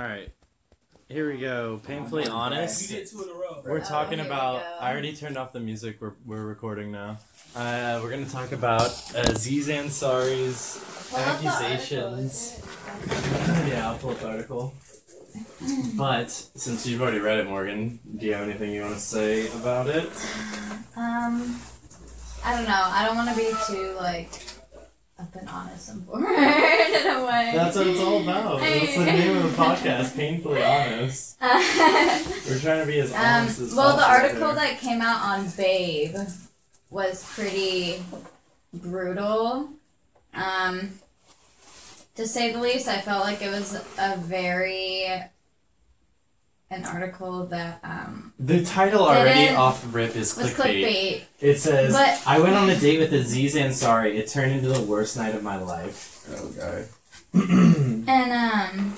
All right, here we go. Painfully honest. You did two in a row. We're Oh, talking here we about. go. I already turned off the music. We're we're recording now. Uh, we're gonna talk about uh, Aziz Ansari's Pull up the accusations. yeah, I'll pull up the article. But since you've already read it, Morgan, do you have anything you want to say about it? Um, I don't know. I don't want to be too like up and honest and forward in a way. That's what it's all about. That's the name of the podcast. Painfully honest. We're trying to be as um, honest as well, the article that came out on Babe was pretty brutal. Um, to say the least, I felt like it was a very an article that um The title already off rip is was clickbait. clickbait. It says, But- I went on a date with Aziz Ansari. It turned into the worst night of my life. Oh god. And um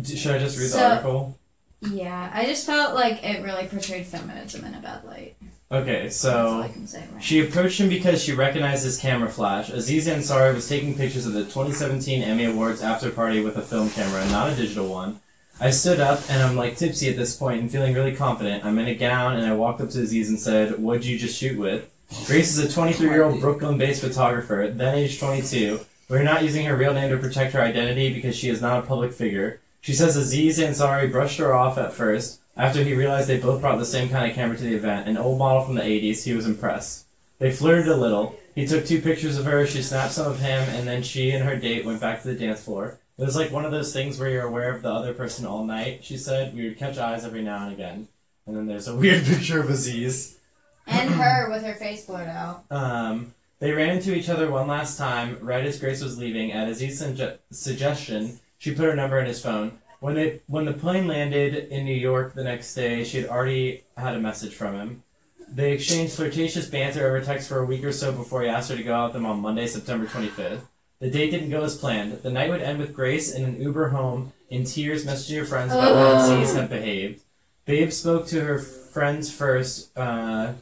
D- Should I just read So- the article? yeah, I just felt like it really portrayed feminism in a bad light. Okay, That's all so I can say right she approached him because she recognized his camera flash. Aziz Ansari was taking pictures of the 2017 Emmy Awards after party with a film camera, not a digital one. I stood up and I'm like tipsy at this point and feeling really confident. I'm in a gown and I walked up to Aziz and said, What'd you just shoot with? Grace is a 23 year old Brooklyn based photographer, then age 22. We're not using her real name to protect her identity because she is not a public figure. She says Aziz Ansari brushed her off at first. After he realized they both brought the same kind of camera to the event, an old model from the 80s, he was impressed. They flirted a little. He took two pictures of her, she snapped some of him, and then she and her date went back to the dance floor. It was like one of those things where you're aware of the other person all night, she said. We would catch eyes every now and again. And then there's a weird picture of Aziz. And her with her face blurred out. Um, they ran into each other one last time, right as Grace was leaving. At Aziz's suge- suggestion, she put her number in his phone. When they when the plane landed in New York the next day, she had already had a message from him. They exchanged flirtatious banter over text for a week or so before he asked her to go out with him on Monday, September 25th. The date didn't go as planned. The night would end with Grace in an Uber home, in tears, messaging her friends about how Aziz had behaved. Babe spoke to her friends first, uh,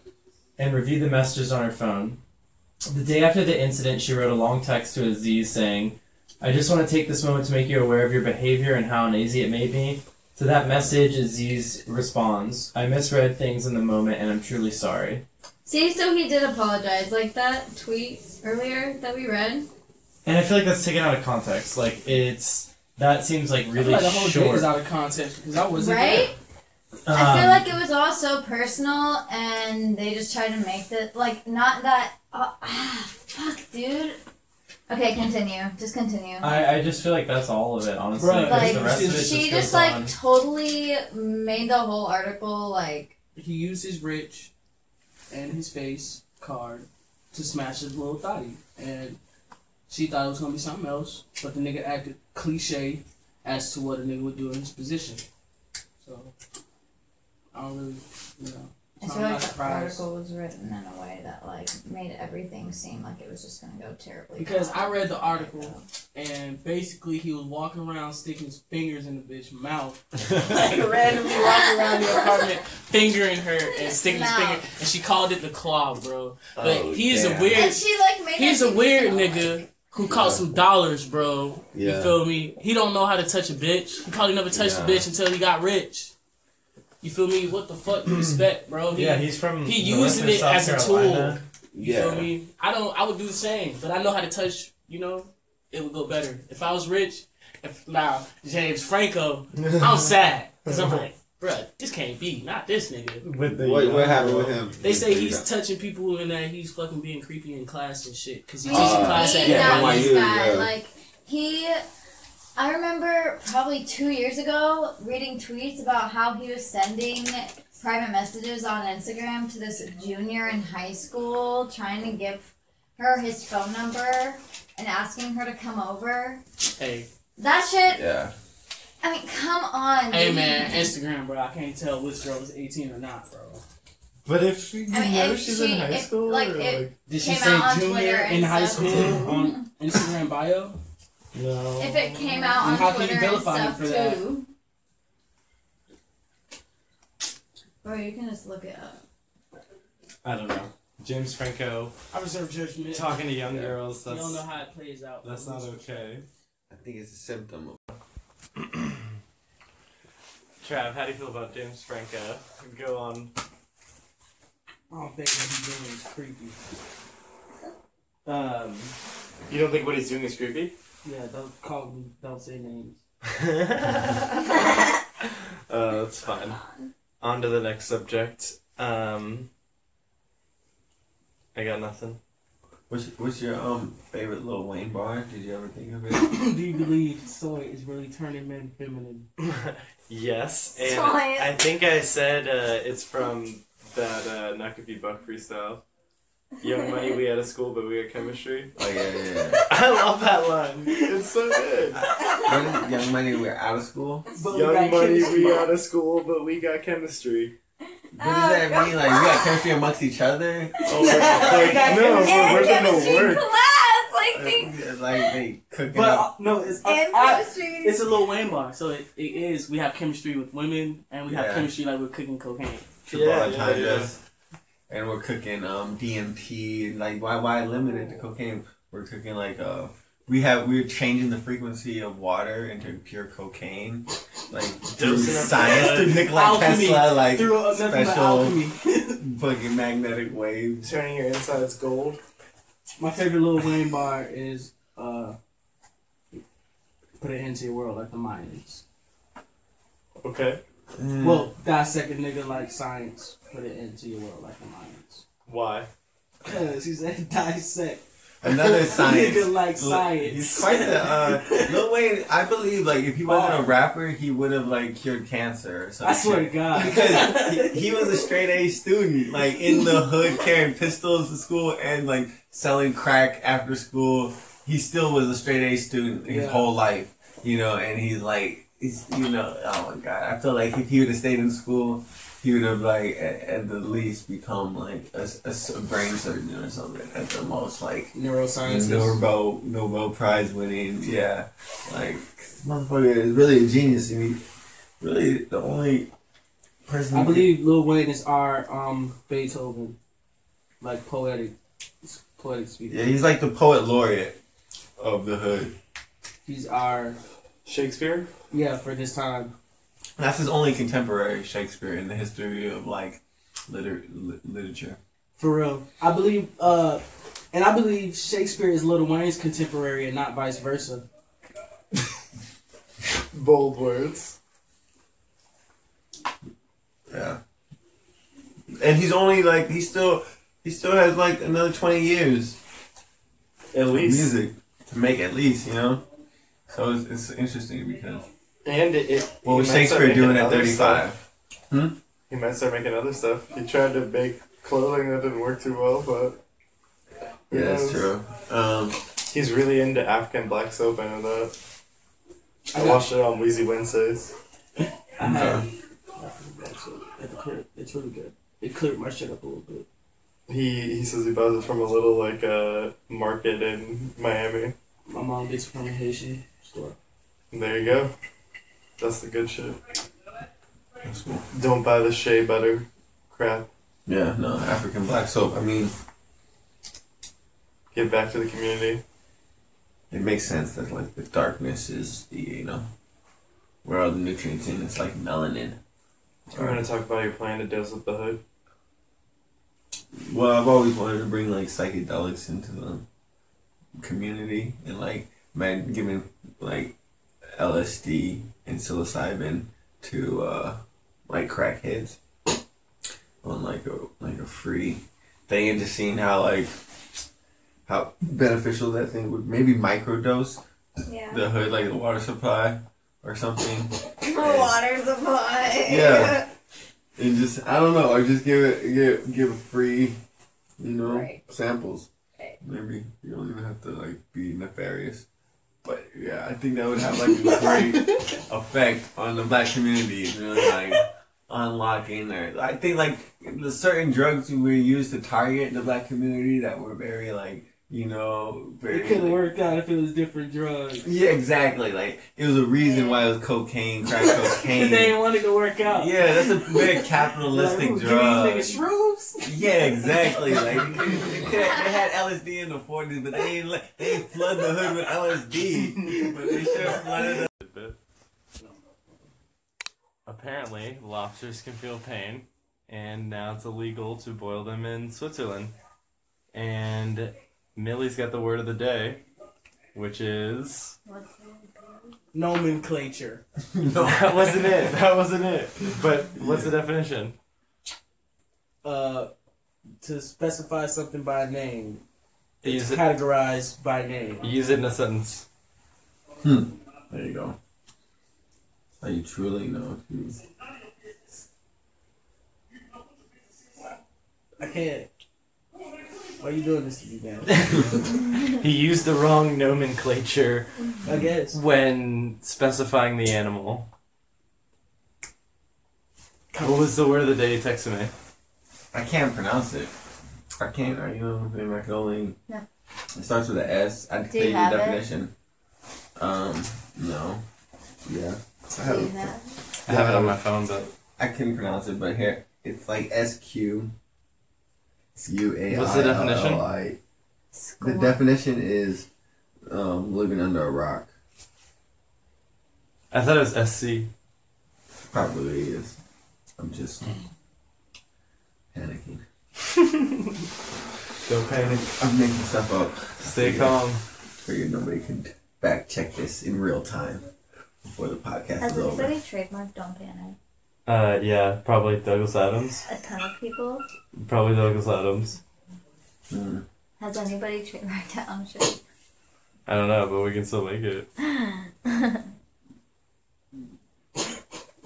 and reviewed the messages on her phone. The day after the incident, she wrote a long text to Aziz saying, I just want to take this moment to make you aware of your behavior and how uneasy it made me. To that message, Aziz responds, I misread things in the moment and I'm truly sorry. See, so he did apologize, like that tweet earlier that we read. And I feel like that's taken out of context. Like, it's. That seems like I really feel like the whole short. date is out of context because I wasn't Right? there. I feel Um, like it was all so personal, and they just tried to make it like not that. Uh, ah, fuck, dude. Okay, continue. Just continue. I, I just feel like that's all of it, honestly. Bruh, 'cause like the rest of it she just, just like on. totally made the whole article like He used his rich and his face card to smash his little thotty. And she thought it was gonna be something else, but the nigga acted cliche as to what a nigga would do in his position. So I don't really you know. I feel like not the article was written in a way that like made everything seem like it was just gonna go terribly. Because wrong. I read the article and basically he was walking around sticking his fingers in the bitch's mouth. like randomly walking around the apartment, fingering her and sticking his finger, and she called it the claw, bro. But Oh, he's damn. a weird, And she like made he's it a seem weird so- nigga who caught some dollars, bro. You feel me? He don't know how to touch a bitch. He probably never touched Yeah. a bitch until he got rich. You feel me? What the fuck you expect, bro? He, yeah, he's from. he using it South as a Carolina. You Yeah. feel me? I don't. I would do the same, but I know how to touch. You know, it would go better if I was rich. If now James Franco, I'm sad because I'm like, bruh, this can't be. Not this nigga. With the What, what happened with him? They say he's touching people and that he's fucking being creepy in class and shit because he's He, teaches Uh, class at he, yeah, that NYU, this guy, yeah. like he. I remember probably two years ago reading tweets about how he was sending private messages on Instagram to this junior in high school, trying to give her his phone number and asking her to come over. Hey, That shit. Yeah. I mean, come on. hey dude. man, Instagram, bro. I can't tell which girl is 18 or not, bro. But if you I mean, know if she's she- in high if, school, like, or, like, Did she say junior in high school on Instagram bio? no. If it came out And on how can you Twitter and stuff for that? too. Bro, you can just look it up. I don't know. James Franco I reserve judgment. talking to young Yeah. girls. You That's don't know how it plays out. that's not okay. I think it's a symptom of Trav, how do you feel about James Franco? Go on. Oh, baby, he's doing is creepy. Um, You don't think what he's doing is creepy? yeah, don't call me, don't say names. uh, that's fine. On to the next subject. Um, I got nothing. What's what's your um favorite Lil Wayne bar? Did you ever think of it? Do you believe soy is really turning men feminine? yes, and Science. I think I said uh, it's from that uh, Nuckabee Buck freestyle. Young Money, we had a school, but we had chemistry. Oh yeah, yeah. yeah. I love that line. It's so good. What is Young Money? We're out of school. But Young got Money, chemistry. we out of school, but we got chemistry. What does that mean? Like we got chemistry amongst each other? Oh, like, no, we're, and we're gonna chemistry work. class, like they, like they cooking But up. no, it's uh, and I- chemistry. it's a Lil Wayne bar, so it, it is. We have chemistry with women, and we have Yeah. chemistry like we're cooking cocaine. triple Yeah, entendres. yeah, yeah. And we're cooking um DMT. Like why why limit it to cocaine? We're cooking like uh we have we're changing the frequency of water into pure cocaine. Like through science, blood. through Nikola Alchemy. Tesla, like Through uh, special fucking magnetic waves. Turning your insides gold. My favorite Lil Wayne bar is uh, put it into your world like the Mayans. Okay. Mm. Well, dissect a nigga like science. Put it into your world like the Mayans. Why? Cause he said dissect. Another science. Nigga like science. He's quite the uh, Lil Wayne. I believe like if he wasn't a rapper, he would have like cured cancer or something. I swear to God. because he, he was a straight A student, like in the hood, carrying pistols to school and like selling crack after school. He still was a straight A student his Yeah. whole life, you know. And he's like, he's you know, oh my god. I feel like if he would have stayed in school, he would have like at, at the least become like a a brain surgeon or something. At the most, like Neuroscience. Nobel Nobel Prize winning, yeah. Like motherfucker is really a genius. and he really the only person. I who believe Lil Wayne is our um Beethoven, like poetic, poetic could- speaking. yeah, he's like the poet laureate of the hood. He's our Shakespeare? yeah for this time. That's his only contemporary Shakespeare in the history of like liter- li- literature. For real. I believe uh and I believe Shakespeare is Little Wayne's contemporary and not vice versa. Bold words. Yeah. And he's only like he still he still has like another twenty years At least. music to make at least, you know. So it's, it's interesting because And it. it what was Shakespeare doing at other thirty stuff. five? He might start making other stuff. He tried to make clothing that didn't work too well, but. who Yeah, that's true. Um, He's really into African black soap, I know that. I I watched it on Weezy Wednesdays. I had at the crib. It's really good. It cleared my shit up a little bit. He he says he buys it from a little like uh market in Miami. My mom gets it from a Haitian store. There you go. That's the good shit. that's cool. Don't buy the shea butter crap. Yeah, no, African black soap. I mean, Give back to the community. it makes sense that like the darkness is the you know where all the nutrients in. It's like melanin. We're gonna talk about your plan to dose up the hood. Well, I've always wanted to bring like psychedelics into the community and like man giving like LSD and psilocybin to uh like crackheads on like a like a free thing and just seeing how like how beneficial that thing would maybe microdose yeah. the hood like the water supply or something The water supply. Yeah. and just I don't know or just give it give give free you know Right. samples Right. maybe you don't even have to like be nefarious but yeah I think that would have like a great effect on the black community really like unlocking or I think like the certain drugs we used to target the black community that were very like you know very It could have worked out if it was different drugs. yeah exactly like it was a reason why it was cocaine crack cocaine they didn't want it to work out. yeah, that's a very Like, capitalistic ooh, give drug. these shrooms. Yeah, exactly. Like they, they, had LSD in the forties, but they ain't let- they ain't flood the hood with LSD. But they sure flooded the apparently lobsters can feel pain, and now it's illegal to boil them in Switzerland. And Millie's got the word of the day, which is What's Nomenclature. that wasn't it. That wasn't it. But what's the definition? Uh, to specify something by name. Use it. Categorized by name. Use it in a sentence. There you go. So you truly know. I can't. Why are you doing this to me, man? He used the wrong nomenclature I guess. when specifying the animal. What was the word of the day you texted me? I can't pronounce it. I can't. I, you know, maybe I can only. No. It starts with an S. I can Do tell you you have the it? definition. Um, no. Yeah. I have, Do you it. I have it on my phone, but I can pronounce it, but here it's like S Q U A I. What's the definition? L I. The definition is um, living under a rock. I thought it was SC. Probably is. I'm just panicking. Don't panic. I'm making stuff up. Stay Yeah. calm. Figured nobody could back check this in real time before the podcast Has is over. Has anybody trademarked Don't Panic? Uh, yeah, probably Douglas Adams. A ton of people. Probably Douglas Adams. Hmm. Has anybody trademarked that? I'm. I don't know, but we can still make it.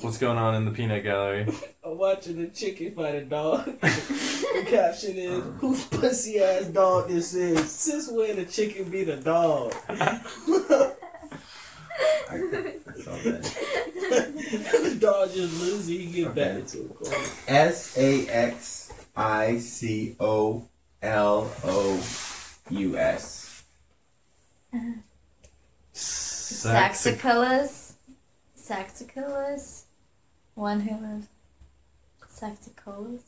What's going on in the peanut gallery? I'm watching a chicken fight a dog. the caption is, whose pussy ass dog this is? Since when a chicken beat a dog? I, I saw that. the dog just loses, he get Okay. back into a corner. S A X I C O L O U S. Saxicolous. Saxicolous. One who was Saxicolous.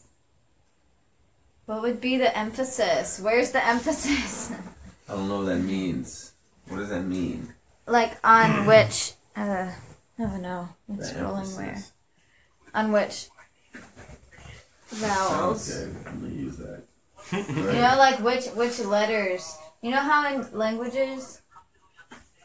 What would be the emphasis? Where's the emphasis? I don't know what that means. What does that mean? Like on which? Uh, oh no, I'm The scrolling where? On which Sounds vowels? good. I'm gonna use that. You know, like which which letters? You know how in languages,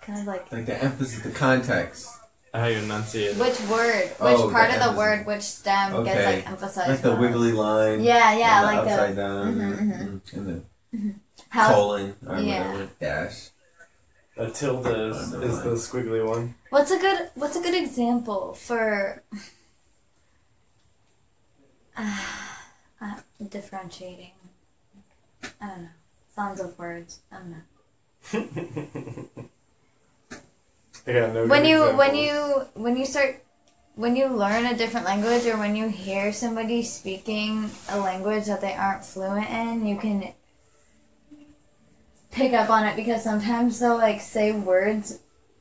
kind of like like the emphasis, the context. How you enunciate it. which word, which Oh, part the of the emphasis. word, which stem gets like emphasized? Like the most? wiggly line. Yeah, yeah, like the the upside down. Mhm, mm, And the how. colon or Yeah. whatever. Dash. A tilde is, is the squiggly one. What's a good What's a good example for uh, uh, differentiating? I don't know. Sounds of words. I don't know. I got no when good you when you when you start when you learn a different language or when you hear somebody speaking a language that they aren't fluent in you can pick up on it because sometimes they'll like say words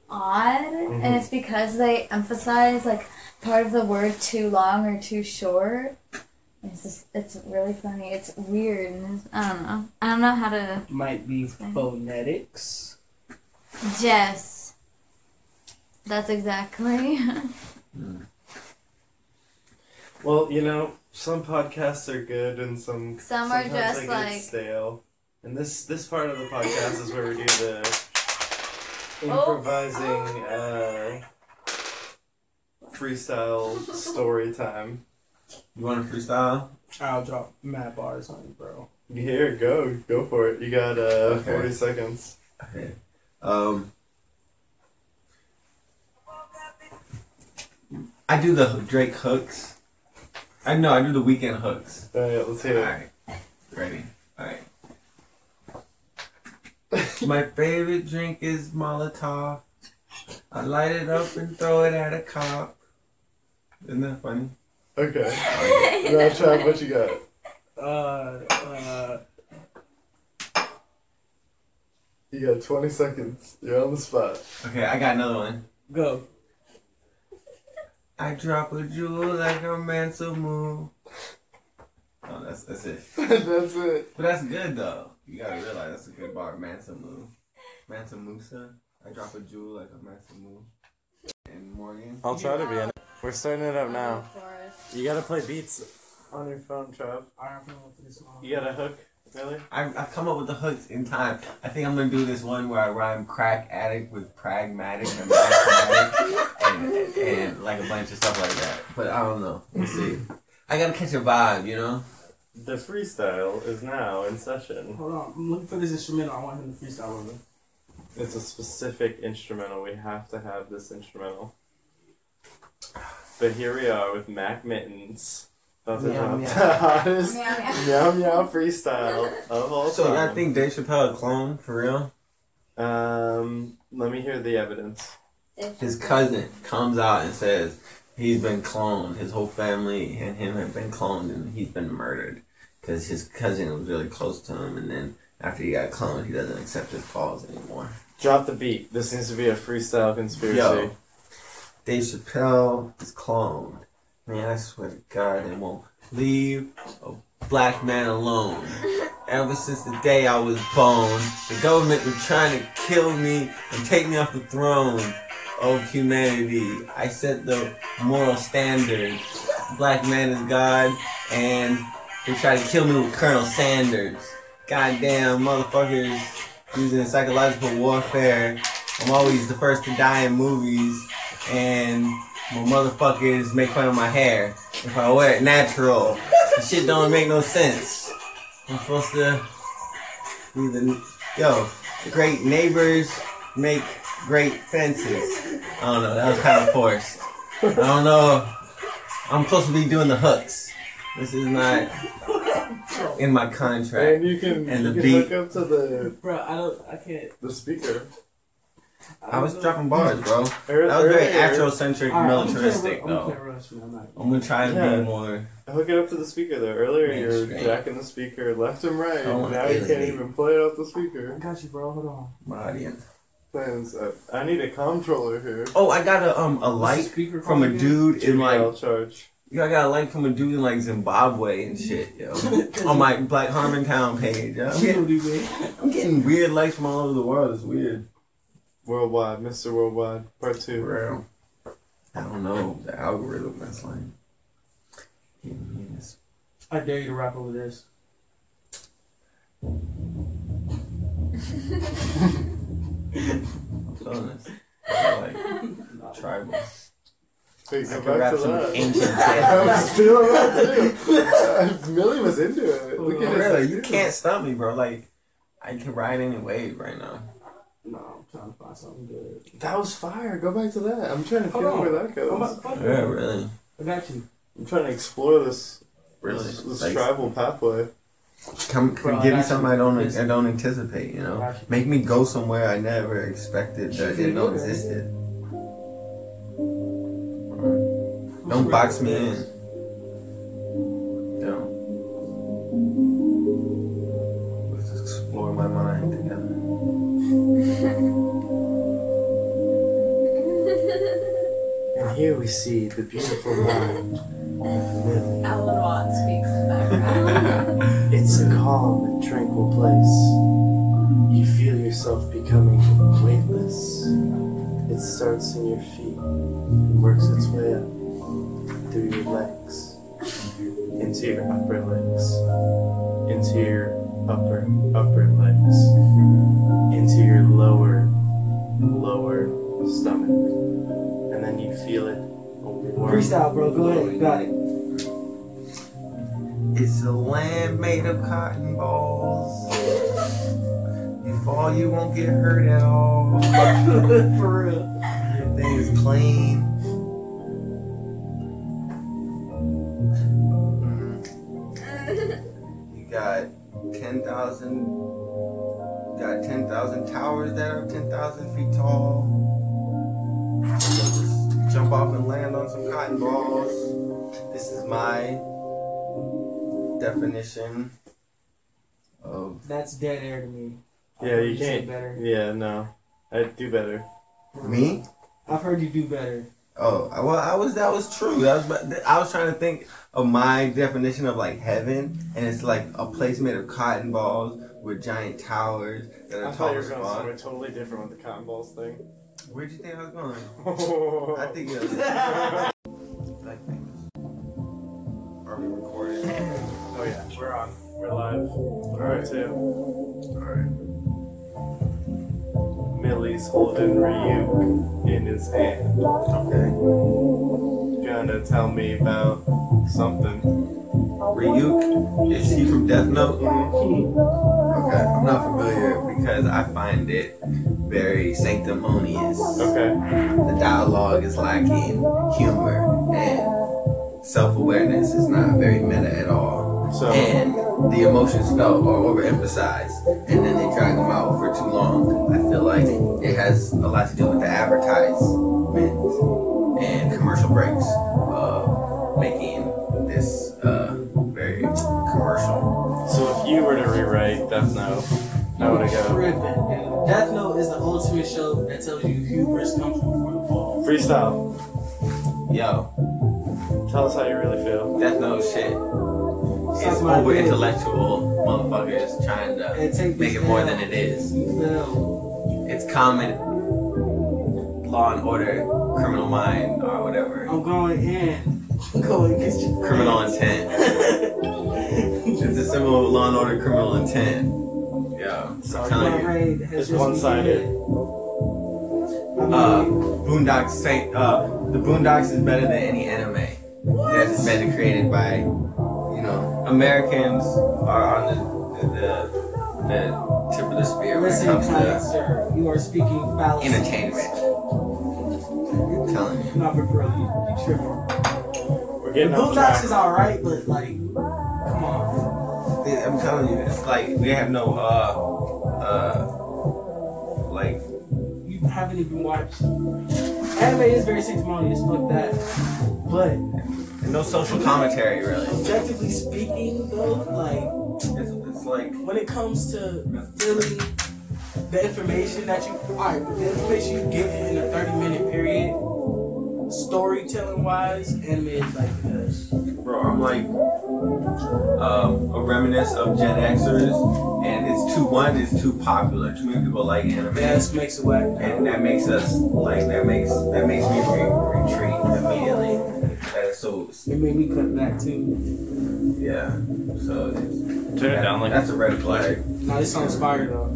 odd and mm-hmm. it's because they emphasize like part of the word too long or too short it's just it's really funny it's weird i don't know i don't know how to Might be phonetics. Yes. That's exactly. Hmm. Well, you know, some podcasts are good and some Some are sometimes just they get like- stale. And this this part of the podcast is where we do the Oh. improvising uh, freestyle story time. You want to freestyle? I'll drop mad bars on you, bro. Here, go, go for it. You got uh, Okay. forty seconds. Okay. Um. I do the Drake hooks. I know I do the Weeknd hooks. All right, let's hear it. Alright. Ready? Alright. My favorite drink is Molotov. I light it up and throw it at a cop. Isn't that funny? Okay. now, Chad, what you got? Uh, uh, You got twenty seconds. You're on the spot. Okay, I got another one. go. I drop a jewel like a Mansa move. Oh, that's that's it. That's it. But that's good though. You gotta realize that's a good bar. Mansa move. Mansa Musa. I drop a jewel like a Mansa move. And Morgan. I'll try to be in it. We're starting it up now. You gotta play beats on your phone, Trev. Alright, I'm gonna for this song. You got a hook, really? I've, I've come up with the hooks in time. I think I'm gonna do this one where I rhyme crack addict with pragmatic and and, and, and like a bunch of stuff like that. But I don't know. We'll see. I gotta catch a vibe, you know? The freestyle is now in session. Hold on, I'm looking for this instrumental. I want him to freestyle over. It's a specific instrumental. We have to have this instrumental. But here we are with Mac Mittens. About to Meow, drop meow. the hottest Meow, meow. meow meow freestyle of all So time. I think Dave Chappelle a clone for real. Um, let me hear the evidence. His cousin comes out and says he's been cloned. His whole family and him have been cloned, and he's been murdered because his cousin was really close to him. And then after he got cloned, he doesn't accept his calls anymore. Drop the beat. This needs to be a freestyle conspiracy. Yo. Dave Chappelle is cloned. Man, I swear to God, they won't leave a black man alone. Ever since the day I was born, the government been trying to kill me and take me off the throne of humanity. I set the moral standard. Black man is God, and they try to kill me with Colonel Sanders. Goddamn motherfuckers using psychological warfare. I'm always the first to die in movies, and my motherfuckers make fun of my hair. If I wear it natural, the shit don't make no sense. I'm supposed to be the yo. Great neighbors make great fences. I don't know. That was kind of forced. I don't know. I'm supposed to be doing the hooks. This is not in my contract. And you can, And you the can beat. hook up to the Bro, I don't, I can't. the speaker. I was dropping bars, bro. Ear- That was very earlier- Afrocentric, Alright, I'm militaristic, gonna though. play Rush, man. I'm not. I'm gonna try to Yeah. be more. Hook it up to the speaker though. Earlier you were Mainstream. jacking the speaker left and right. I want now you can't alienate. even play it off the I speaker. got you, bro. Hold on. My audience. Plans, uh, I need a controller here. Oh, I got a um a What's the like speaker from a called dude in like I'll charge. Yo, I got a like from a dude in like Zimbabwe and shit, yo. on my Black Harmontown page, yo. I'm getting, I'm getting weird likes from all over the world. It's weird. Worldwide, Mr. Worldwide, part two. For real. I don't know the algorithm that's like. giving. I dare you to rap over this. I'm feeling this. I like tribal. Wait, I go can back rap some that. ancient I was shit. feeling that too. Millie was into it. Oh, Look at his Really, you can't stop me, bro. Like, I can ride any wave right now. No, I'm trying to find something good. That was fire. Go back to that. I'm trying to Hold feel on. where that I'm goes. about Yeah, really, I got you. I'm trying to explore this really. this, this Like, tribal pathway. come, Bro, give me something. I don't, I don't anticipate. You know, make me go somewhere I never expected that Shit, didn't know yeah. existed. Don't box me in. Don't. Let's explore my mind together. And here we see the beautiful mind of Millie. Alan Watts speaks in the background. It's a calm and tranquil place. You feel yourself becoming weightless. It starts in your feet and works its way up through your legs, into your upper legs, into your upper, upper legs, into your lower, lower stomach. And then you feel it. a warm Freestyle, bro. Go ahead. You got it. It's a land made of cotton balls. You fall, you won't get hurt at all. For real. Everything's clean. Got 10,000 got 10,000 towers that are 10,000 feet tall. Just jump off and land on some cotton balls. This is my definition of That's dead air to me. Yeah, you can't. Better. Yeah, no. I'd do better. me. I've heard you do better. Oh well, I was that was true. Was I was trying to think of my definition of like heaven, and it's like a place made of cotton balls with giant towers that are I thought you were going somewhere totally different with the cotton balls thing. Where'd you think I was going? Oh. I think you are we recording? oh yeah, we're on. We're live. All right, too. All right. Millie's holding Ryuk in his hand. Okay. Gonna tell me about something. Ryuk, is he from Death Note? Okay, I'm not familiar because I find it very sanctimonious. Okay. The dialogue is lacking humor and self awareness is not very meta at all. So And the emotions felt are overemphasized, and then they drag them out for too long. I feel like it has a lot to do with the advertisement and commercial breaks, uh, making this uh, very commercial. so if you were to rewrite Death Note, how would it go? Tripping. Death Note is the ultimate show that tells you hubris comes before the fall. Freestyle. Yo, Tell us how you really feel. Death Note shit is Suck my over intellectual motherfuckers trying to make it more L. than it is. It's common law and order, criminal mind, or whatever. I'm going in. I'm going against your Criminal intent. It's a symbol of law and order, criminal intent. Yeah, I'm Sorry, telling my you. raid It's one-sided. begun. I mean, Uh, Boondocks say uh, the Boondocks is better than any anime that's been created by, you know, Americans are on the the, the tip of the spear when it listen, comes kind to sir, you are speaking fallacy. entertainment. I'm telling you. Not for real, you, you tripping. We're getting off Boondocks track. is alright, but like, come on. I'm telling you, it's like we have no uh uh like You haven't even watched. Anime is very sanctimonious, fuck that. But no social commentary really. objectively speaking, though, like, It's, it's like when it comes to feeling the information that you, alright, the information you get in a 30 minute period, storytelling wise, anime is like this. bro, I'm like um, a reminisce of Gen Xers, and it's too one is too popular. Too many people like anime, That's makes it whack. and that makes us like that makes that makes me re- retreat immediately. That is so It made me cut back too. yeah. So it's, Turn it down like that's a red flag. No, this song's fire though.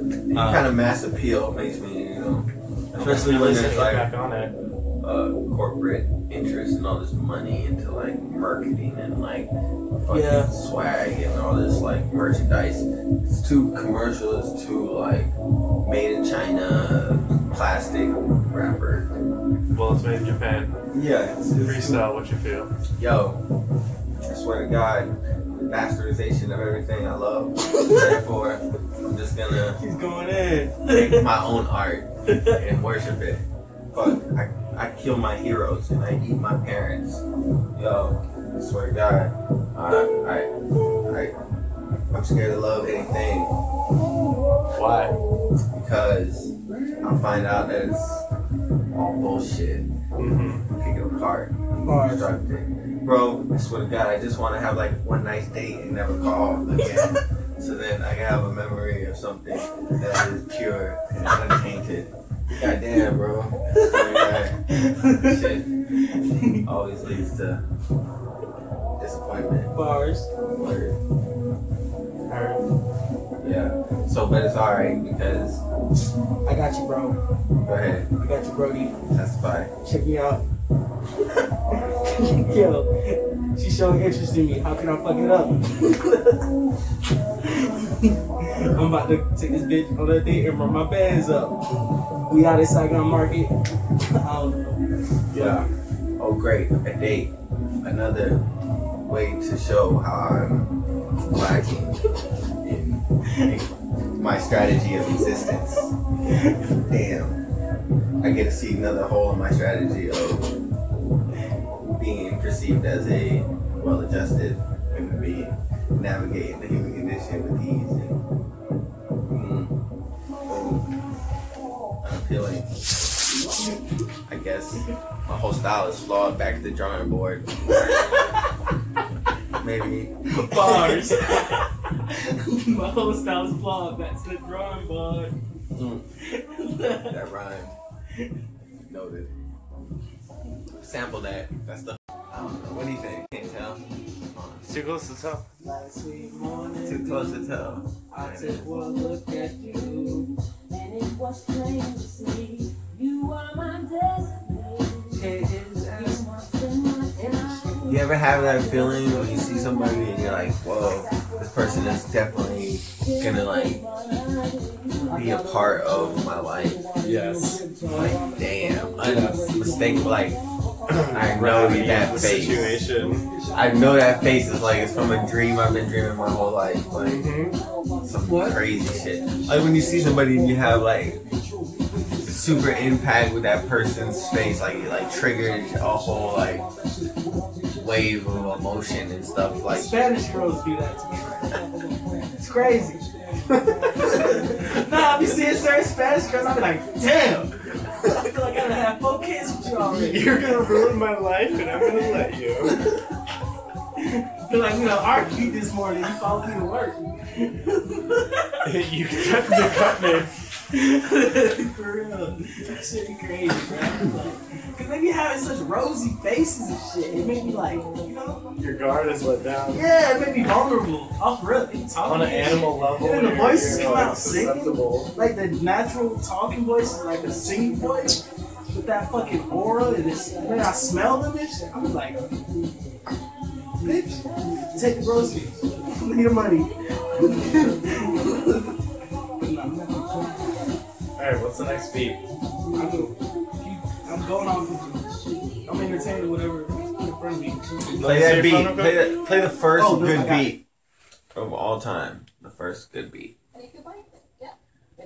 Any Uh, kind of mass appeal makes me, you know, especially when Listen, there's get like back on it. Uh, corporate interest and all this money into like marketing and like fucking Yeah. swag and all this like merchandise. It's too commercial. It's too like made in China, plastic wrapper. Well, it's made in Japan. Yeah, it's, it's Freestyle, what you feel. Yo, I swear to God, the bastardization of everything I love. Therefore, I'm just gonna He's going in. make my own art and worship it. Fuck, I, I kill my heroes and I eat my parents. Yo, I swear to God, I, I, I, I'm scared to love anything Why? because I'll find out that it's all bullshit. Mm-hmm. Pick it apart, Bars. construct it. Bro, I swear to God, I just want to have like one nice date and never call again. so then I can have a memory of something that is pure and untainted. Goddamn, bro. I swear to God, Shit always leads to disappointment. Bars. Word. Alright. Yeah. So, but it's alright because, I got you, bro. go ahead, I got you, Brody. testify. Check me out. Yo, she's showing interest in me. How can I fuck it up? I'm about to take this bitch on a date and run my bands up. We out in Saigon Market. Know. Yeah. Oh, great. A date. Another way to show how I'm lacking in, in my strategy of existence. Damn. I get to see another hole in my strategy of being perceived as a well adjusted human being, navigating the human condition with ease boom, unappealing. I guess my whole style is flawed. Back to the drawing board. Maybe Bars. my whole style is flawed. Back to the drawing board. Mm, that rhyme. Noted. Sample that. That's the. I don't know. What do you think? Can't tell. It's too close to tell. Last sweet morning. Too close to tell. I took one look at you. And it was plain to see you are my destiny. You must spend my time. You ever have that feeling when you see somebody and you're like, whoa, this person is definitely gonna like be a part of my life. Yes. Like, damn, unmistakable. Like, I know that the face. situation. I know that face is like it's from a dream I've been dreaming my whole life. Like Mm-hmm. some What? crazy shit. Like when you see somebody and you have like super impact with that person's face, like it like triggers a whole like wave of emotion and stuff. Like Spanish girls do that to me. It's crazy. nah, I be seeing certain Spanish girls, I be like, damn. I feel like I done had four kids with you already. You're gonna ruin my life, and I'm gonna let you. I feel like, know, Art beat this morning. You followed me to work. you definitely cut me. For real. That shit be crazy, bro. Like, Cause they be having such rosy faces and shit. It made me like, you know? Your guard is let down. Yeah, it made me vulnerable. Off real. They talking On an animal level, And the voices come like, out singing. Like the natural talking voice is like a singing voice with that fucking aura and it's when I smell them and shit, I'm like bitch, take the groceries. Need the money. Alright, what's the next beat? I'm, keep- I'm going on. I'm entertaining whatever in front of me. play that beat. Play the play the first Oh, no, good got beat of all time. The first good beat.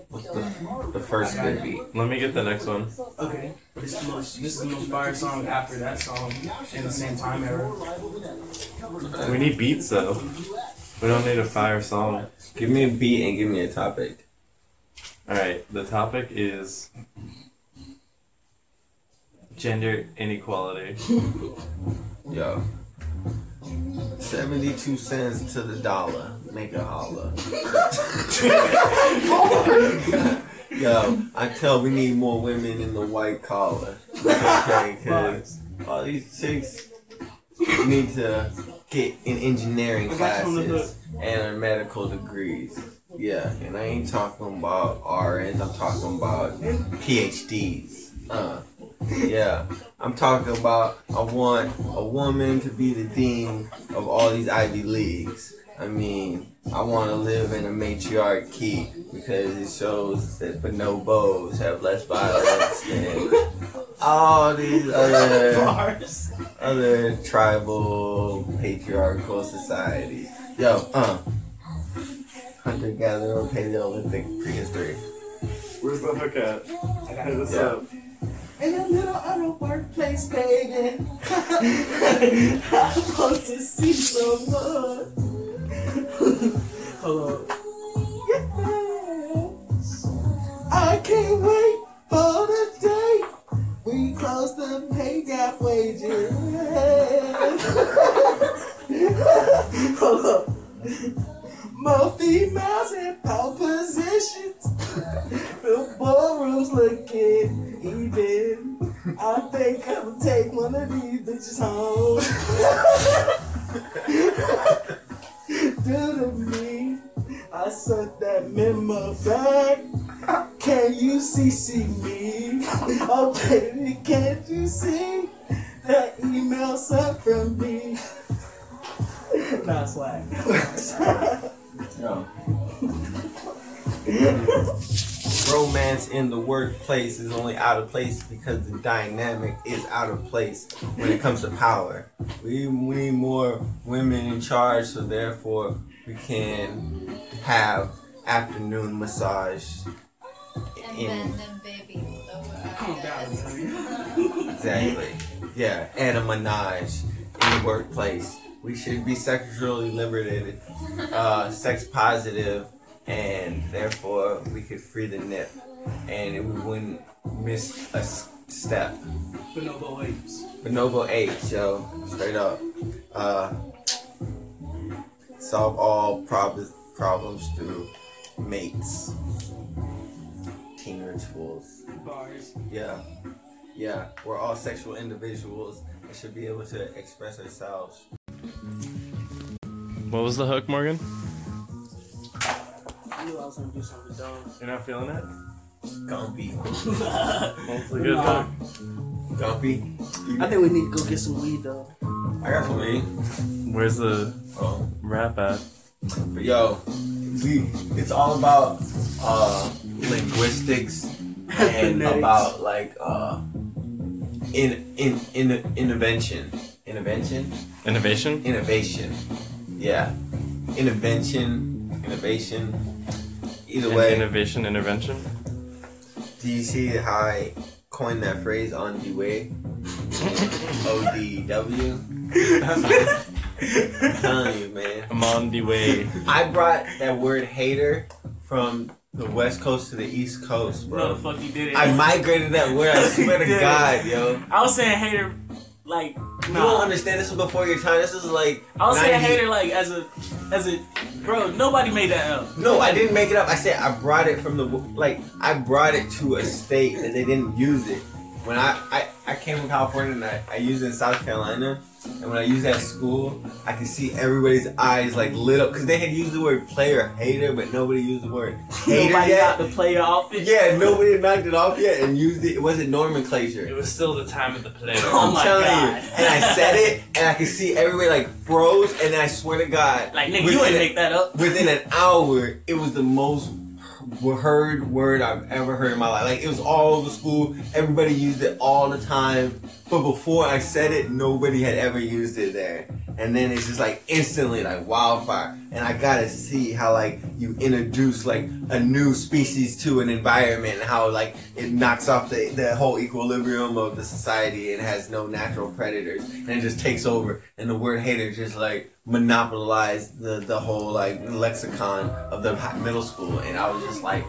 What's the, the first good beat? Let me get the next one. Okay. This is the most this is the most fire song after that song in the same time era. We need beats though. We don't need a fire song. Give me a beat and give me a topic. Alright, the topic is gender inequality. Yo. 72 cents to the dollar. Make a holla. Yo, I tell we need more women in the white collar. Okay, cause all these chicks need to get in engineering I got you on the classes and medical degrees. Yeah, and I ain't talking about RNs, I'm talking about PhDs. Uh, yeah, I'm talking about I want a woman to be the dean of all these Ivy Leagues. I mean, I want to live in a matriarchy because it shows that bonobos have less violence than all these other other tribal patriarchal societies. Yo, uh, hunter gatherer Paleolithic prehistory. Where's the hook at? I got Hit it. us up. In a little other workplace, baby. I'm supposed to see someone. Hold on. Yes. I can't wait for the day we close the pay gap wages. Hold on. More females in pole positions. The ballroom's looking even. I think I'll take one of these bitches home. Do to me. I sent that memo back. Can you see see me? Oh baby, can't you see that email sent from me? Nah, swag. Yo. Romance in the workplace is only out of place because the dynamic is out of place when it comes to power. We, we need more women in charge, so therefore we can have afternoon massage. And in- then the babies over our desks. baby. Exactly. Yeah, and a menage in the workplace. We should be sexually liberated, uh, sex positive, and therefore we could free the nip, and we wouldn't miss a step. Bonobo apes. Bonobo H, yo, straight up. Uh, solve all prob- problems through mates, teen rituals. Bars. Yeah. Yeah. We're all sexual individuals and should be able to express ourselves What was the hook, Morgan? I knew I was gonna do something dumb. You're not feeling it? Gumpy. Well, it's a good hook. Gumpy. I think we need to go get some weed though. I got some weed. Where's the Oh. rap at? But yo, we it's all about uh linguistics and Phonetics. about like uh in in in intervention. Intervention? Innovation? Innovation. Yeah. Intervention, innovation. Either In- way, innovation, intervention? do you see how I coined that phrase on the way? O D W. I'm telling you, man. I'm on the way. I brought that word hater from the west coast to the east coast, No, bro. the fuck you did it. I migrated that word. I swear to God, yo. I was saying hater, like You don't understand. This was before your time. This is like. I was saying 90 hater like as a, as a, bro. Nobody made that up. No, I didn't make it up. I said I brought it from the like I brought it to a state and they didn't use it. When I I, I came from California and I, I used it in South Carolina, and when I used it at school, I could see everybody's eyes like lit up because they had used the word player hater, but nobody used the word hater Nobody yet. got to play your outfit. Yeah, nobody had knocked it off yet and used it. It wasn't nomenclature. It was still the time of the player. Oh I'm my telling God. you. And I said it, and I could see everybody like froze, and I swear to God, Like nigga, you ain't a- make that up. within an hour, it was the most heard word I've ever heard in my life. Like it was all over school. Everybody used it all the time. But before I said it, nobody had ever used it there. And then it's just like instantly like wildfire. And I gotta see how like you introduce like a new species to an environment and how like it knocks off the, the whole equilibrium of the society and has no natural predators. And it just takes over. And the word hater just like monopolized the, the whole like lexicon of the middle school. And I was just like,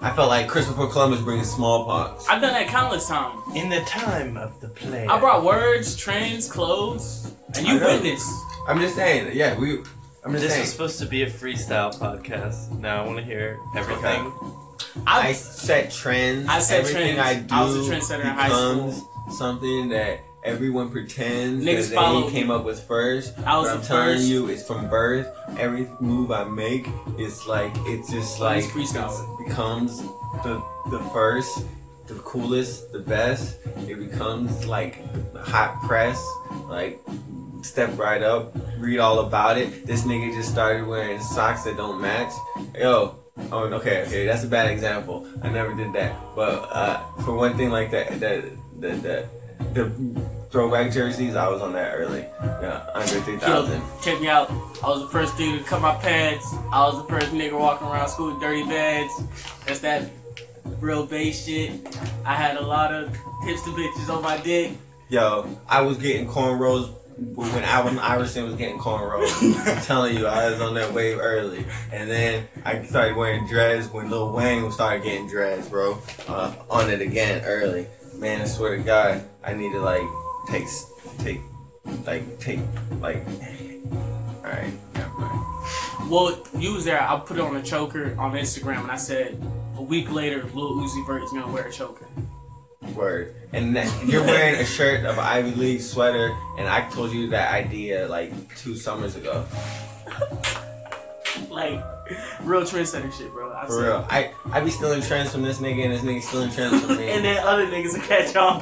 I felt like Christopher Columbus bringing smallpox. I've done that countless times. In the time of the play, I brought words, trends, clothes, and you I know. witnessed. I'm just saying, yeah, we. I'm just This saying. is supposed to be a freestyle podcast. Now I want to hear everything. I I, set trends. I set Everything trends. I do I was a trendsetter in high becomes something that everyone pretends Niggas that follow they came up with first. I was but I'm telling first. you, it's from birth. Every move I make, it's like it's just like It's freestyle. it becomes the the first, the coolest, the best. It becomes like hot press, like. Step right up, read all about it. This nigga just started wearing socks that don't match. Yo, Oh, okay, okay, that's a bad example. I never did that. But uh, for one thing like that, that, that, that the throwback jerseys, I was on that early. Yeah, under 3,000. Check me out. I was the first dude to cut my pants. I was the first nigga walking around school with dirty bags. That's that real base shit. I had a lot of hipster bitches on my dick. Yo, I was getting cornrows when Allen Iverson was getting cornrows. I'm telling you, I was on that wave early. And then I started wearing dreads when Lil Wayne started getting dreads, bro. Uh, on it again early. Man, I swear to God, I need to like take, s- take, like take, like. All right, never mind. Well, you was there. I put it on a choker on Instagram, and I said a week later, Lil Uzi Vert is gonna wear a choker. Word. And you're wearing a shirt of Ivy League sweater, and I told you that idea like two summers ago. Like real trendsetter shit, bro. I For real. I I be stealing trends from this nigga, and this nigga stealing trends from me. and then other niggas will catch on.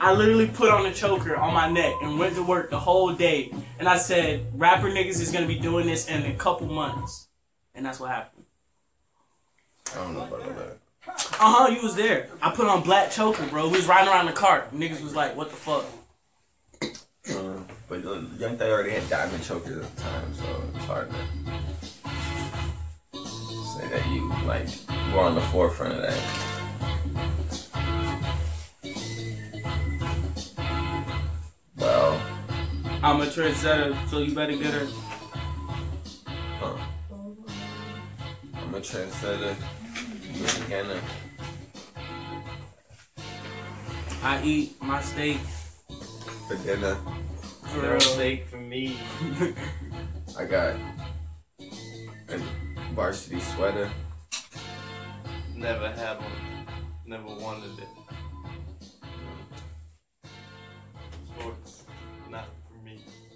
I literally put on a choker on my neck and went to work the whole day. And I said, rapper niggas is gonna be doing this in a couple months. And that's what happened. I don't know about that. Uh huh, you was there. I put on black choker, bro. We was riding around the cart. Niggas was like, what the fuck? Uh, but uh, Young Thug already had diamond chokers at the time, so it's hard to say that you like were on the forefront of that. I'm a trendsetter, so you better get her. huh. I'm a trendsetter. You're a beginner. I eat my steak For dinner, for real. steak for me. I got a varsity sweater. Never had one. Never wanted it.